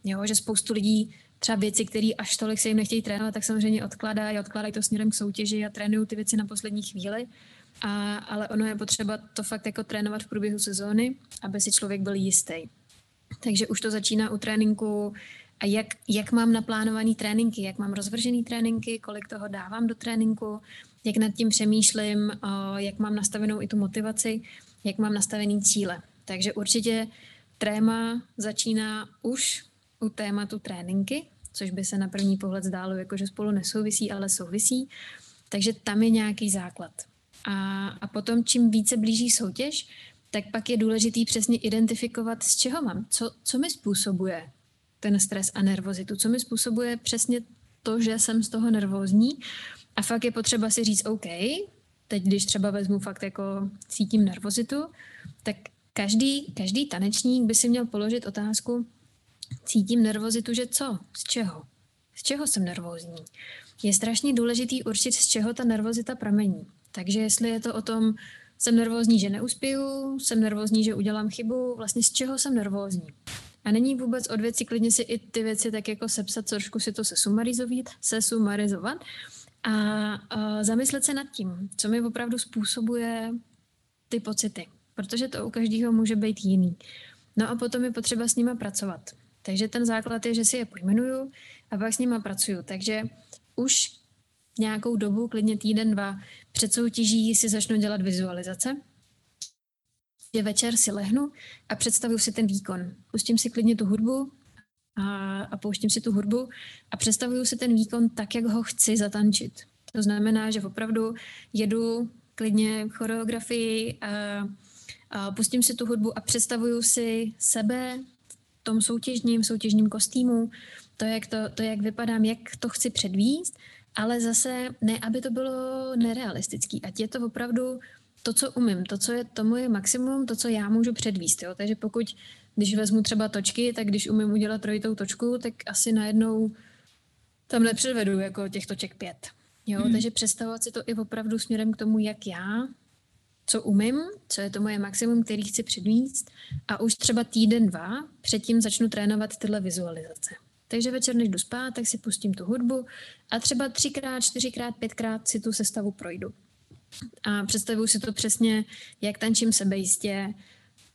Jo, že spoustu lidí třeba věci, které až tolik se jim nechtějí trénovat, tak samozřejmě odkládají, odkládají to směrem k soutěži a trénují ty věci na poslední chvíli. A, ale ono je potřeba to fakt jako trénovat v průběhu sezóny, aby si člověk byl jistý. Takže už to začíná u tréninku a jak, jak mám naplánovaný tréninky, jak mám rozvržený tréninky, kolik toho dávám do tréninku, jak nad tím přemýšlím, jak mám nastavenou i tu motivaci, jak mám nastavený cíle. Takže určitě tréma začíná už u tématu tréninky, což by se na první pohled zdálo, jako že spolu nesouvisí, ale souvisí. Takže tam je nějaký základ. A, a potom, čím více blíží soutěž, tak pak je důležitý přesně identifikovat, z čeho mám, co, co mi způsobuje ten stres a nervozitu, co mi způsobuje přesně to, že jsem z toho nervózní. A fakt je potřeba si říct, OK, teď když třeba vezmu fakt jako cítím nervozitu, tak každý, každý tanečník by si měl položit otázku, cítím nervozitu, že co? Z čeho? Z čeho jsem nervózní? Je strašně důležitý určit, z čeho ta nervozita pramení. Takže jestli je to o tom, jsem nervózní, že neuspěju, jsem nervózní, že udělám chybu, vlastně z čeho jsem nervózní. A není vůbec od věci klidně si i ty věci tak jako sepsat, trošku si to sesumarizovat, sesumarizovat a, a zamyslet se nad tím, co mi opravdu způsobuje ty pocity. Protože to u každého může být jiný. No a potom je potřeba s nima pracovat. Takže ten základ je, že si je pojmenuju a pak s nima pracuju. Takže už nějakou dobu, klidně týden, dva, před soutěží si začnu dělat vizualizace. Že večer si lehnu a představuju si ten výkon. Pustím si klidně tu hudbu a, a pouštím si tu hudbu a představuju si ten výkon tak, jak ho chci zatančit. To znamená, že opravdu jedu klidně choreografii a, a pustím si tu hudbu a představuju si sebe, tom soutěžním, soutěžním kostýmu, to jak, to, to, jak vypadám, jak to chci předvíst, ale zase ne, aby to bylo nerealistický. Ať je to opravdu to, co umím, to, co je to moje maximum, to, co já můžu předvíst. Jo? Takže pokud, když vezmu třeba točky, tak když umím udělat trojitou točku, tak asi najednou tam nepředvedu jako těch toček pět. Jo? Hmm. Takže představovat si to i opravdu směrem k tomu, jak já co umím, co je to moje maximum, který chci předvíst a už třeba týden, dva předtím začnu trénovat tyhle vizualizace. Takže večer, než jdu spát, tak si pustím tu hudbu a třeba třikrát, čtyřikrát, pětkrát si tu sestavu projdu. A představuju si to přesně, jak tančím sebejistě,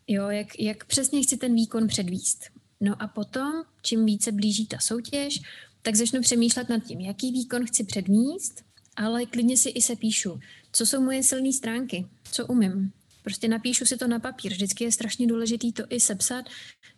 jo, jak, jak přesně chci ten výkon předvíst. No a potom, čím více blíží ta soutěž, tak začnu přemýšlet nad tím, jaký výkon chci předvíst, ale klidně si i se píšu, co jsou moje silné stránky, co umím. Prostě napíšu si to na papír. Vždycky je strašně důležité to i sepsat,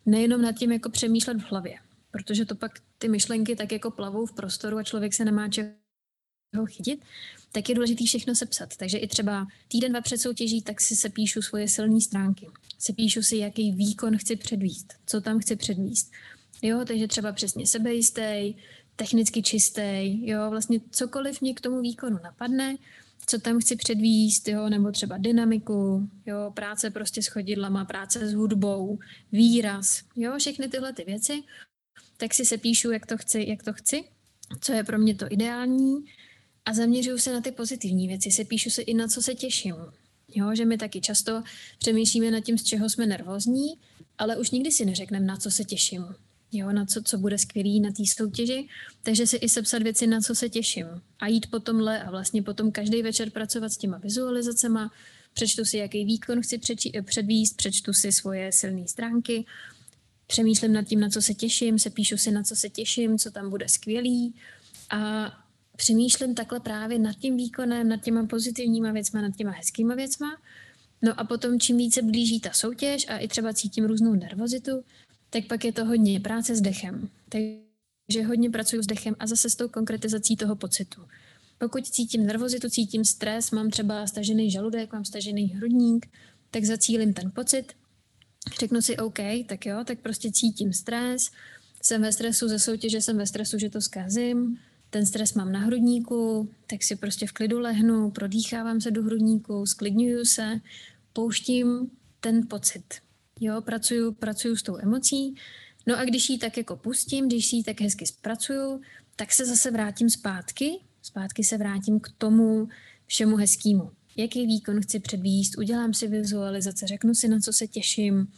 nejenom nad tím jako přemýšlet v hlavě. Protože to pak ty myšlenky tak jako plavou v prostoru a člověk se nemá čeho chytit, tak je důležité všechno sepsat. Takže i třeba týden, dva před soutěží, tak si se píšu svoje silné stránky. Se píšu si, jaký výkon chci předvíst, co tam chci předvíst. Jo, takže třeba přesně sebejistý, technicky čistý, jo, vlastně cokoliv mě k tomu výkonu napadne, co tam chci předvíst, jo, nebo třeba dynamiku, jo, práce prostě s chodidlama, práce s hudbou, výraz, jo, všechny tyhle ty věci, tak si se píšu, jak to chci, jak to chci, co je pro mě to ideální a zaměřuju se na ty pozitivní věci, se píšu se i na co se těším. Jo, že my taky často přemýšlíme nad tím, z čeho jsme nervózní, ale už nikdy si neřekneme, na co se těším jo, na co, co bude skvělý na té soutěži, takže si i sepsat věci, na co se těším. A jít po tomhle a vlastně potom každý večer pracovat s těma vizualizacema, přečtu si, jaký výkon chci přeči, předvíst, přečtu si svoje silné stránky, přemýšlím nad tím, na co se těším, se píšu si, na co se těším, co tam bude skvělý. A přemýšlím takhle právě nad tím výkonem, nad těma pozitivníma věcma, nad těma hezkýma věcma. No a potom čím více blíží ta soutěž a i třeba cítím různou nervozitu, tak pak je to hodně práce s dechem. Takže hodně pracuji s dechem a zase s tou konkretizací toho pocitu. Pokud cítím nervozitu, cítím stres, mám třeba stažený žaludek, mám stažený hrudník, tak zacílím ten pocit, řeknu si OK, tak jo, tak prostě cítím stres, jsem ve stresu ze soutěže, jsem ve stresu, že to zkazím, ten stres mám na hrudníku, tak si prostě v klidu lehnu, prodýchávám se do hrudníku, sklidňuju se, pouštím ten pocit. Jo, pracuju, pracuju s tou emocí. No a když ji tak jako pustím, když ji tak hezky zpracuju, tak se zase vrátím zpátky. Zpátky se vrátím k tomu všemu hezkému. Jaký výkon chci předvíst, udělám si vizualizace, řeknu si, na co se těším,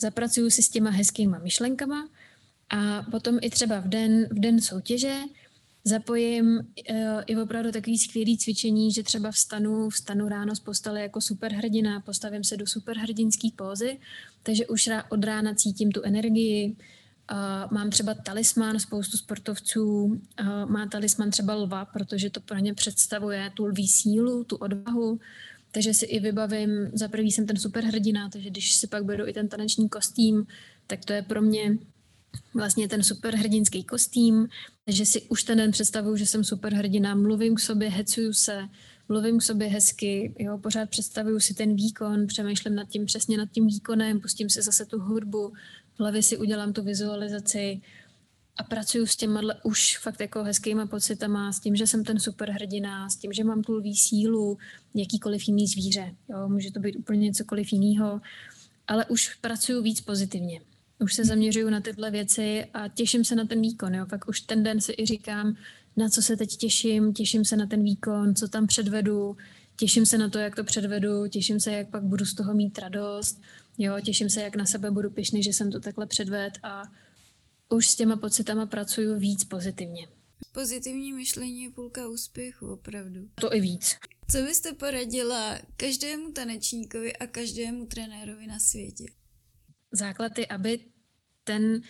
zapracuju si s těma hezkýma myšlenkama a potom i třeba v den, v den soutěže zapojím uh, i opravdu takový skvělý cvičení, že třeba vstanu, vstanu ráno z postele jako superhrdina, postavím se do superhrdinské pózy, takže už od rána cítím tu energii, Uh, mám třeba talisman, spoustu sportovců uh, má talisman třeba lva, protože to pro ně představuje tu lví sílu, tu odvahu, takže si i vybavím, za prvý jsem ten superhrdina, takže když si pak beru i ten taneční kostým, tak to je pro mě vlastně ten superhrdinský kostým, takže si už ten den představuju, že jsem superhrdina, mluvím k sobě, hecuju se, mluvím k sobě hezky, jo, pořád představuju si ten výkon, přemýšlím nad tím přesně nad tím výkonem, pustím si zase tu hudbu, v hlavě si udělám tu vizualizaci a pracuju s těma už fakt jako hezkýma pocitama, s tím, že jsem ten superhrdina, s tím, že mám tu lví sílu, jakýkoliv jiný zvíře, jo, může to být úplně cokoliv jiného, ale už pracuju víc pozitivně už se zaměřuju na tyhle věci a těším se na ten výkon. Jo. Pak už ten den si i říkám, na co se teď těším, těším se na ten výkon, co tam předvedu, těším se na to, jak to předvedu, těším se, jak pak budu z toho mít radost, jo, těším se, jak na sebe budu pišný, že jsem to takhle předved a už s těma pocitama pracuju víc pozitivně. Pozitivní myšlení je půlka úspěchu, opravdu. To i víc. Co byste poradila každému tanečníkovi a každému trenérovi na světě? Základ je, aby ten,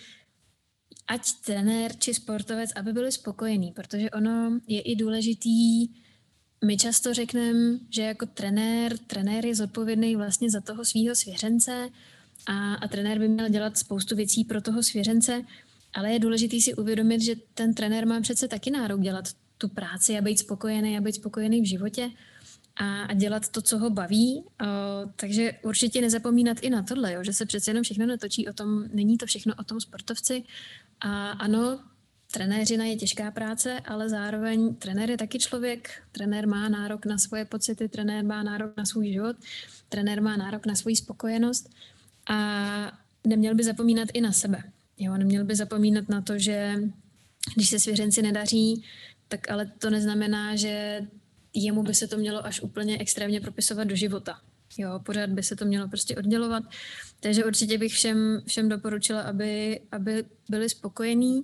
ať trenér či sportovec, aby byli spokojení, protože ono je i důležitý, my často řekneme, že jako trenér, trenér je zodpovědný vlastně za toho svého svěřence a, a trenér by měl dělat spoustu věcí pro toho svěřence, ale je důležité si uvědomit, že ten trenér má přece taky nárok dělat tu práci a být spokojený a být spokojený v životě a, a dělat to, co ho baví. Takže určitě nezapomínat i na tohle, jo, že se přece jenom všechno netočí o tom, není to všechno o tom sportovci. A ano, trenéřina je těžká práce, ale zároveň trenér je taky člověk, trenér má nárok na svoje pocity, trenér má nárok na svůj život, trenér má nárok na svoji spokojenost a neměl by zapomínat i na sebe. Jo, neměl by zapomínat na to, že když se svěřenci nedaří, tak ale to neznamená, že jemu by se to mělo až úplně extrémně propisovat do života. Jo, pořád by se to mělo prostě oddělovat. Takže určitě bych všem, všem doporučila, aby, aby byli spokojení.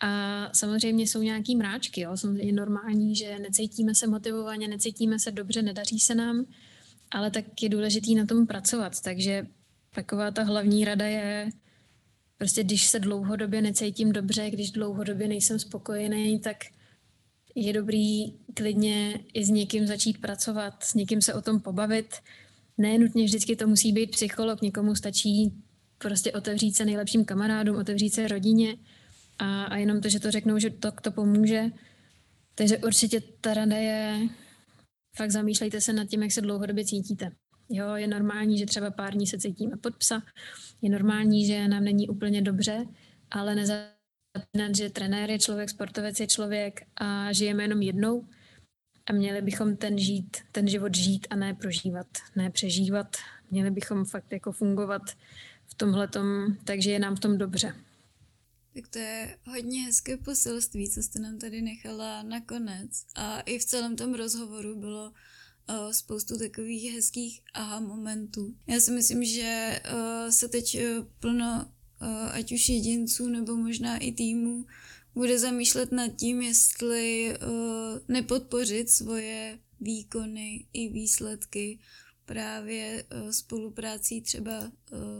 A samozřejmě jsou nějaký mráčky, jo. Samozřejmě normální, že necítíme se motivovaně, necítíme se dobře, nedaří se nám, ale tak je důležitý na tom pracovat. Takže taková ta hlavní rada je, prostě když se dlouhodobě necítím dobře, když dlouhodobě nejsem spokojený, tak je dobrý klidně i s někým začít pracovat, s někým se o tom pobavit. Ne nutně vždycky to musí být psycholog, někomu stačí prostě otevřít se nejlepším kamarádům, otevřít se rodině a, a jenom to, že to řeknou, že to, to pomůže. Takže určitě ta rada je, fakt zamýšlejte se nad tím, jak se dlouhodobě cítíte. Jo, je normální, že třeba pár dní se cítíme pod psa, je normální, že nám není úplně dobře, ale nezapomínat, že trenér je člověk, sportovec je člověk a žijeme jenom jednou a měli bychom ten žít, ten život žít a ne prožívat, ne přežívat. Měli bychom fakt jako fungovat v tomhle takže je nám v tom dobře. Tak to je hodně hezké poselství, co jste nám tady nechala nakonec. A i v celém tom rozhovoru bylo uh, spoustu takových hezkých aha momentů. Já si myslím, že uh, se teď uh, plno, ať už jedinců nebo možná i týmů, bude zamýšlet nad tím, jestli uh, nepodpořit svoje výkony i výsledky právě uh, spoluprácí třeba uh,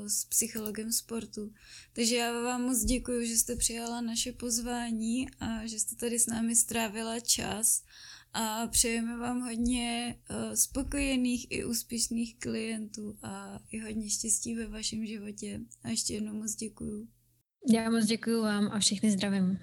s psychologem sportu. Takže já vám moc děkuji, že jste přijala naše pozvání a že jste tady s námi strávila čas a přejeme vám hodně uh, spokojených i úspěšných klientů a i hodně štěstí ve vašem životě. A ještě jednou moc děkuji. Já moc děkuji vám a všechny zdravím.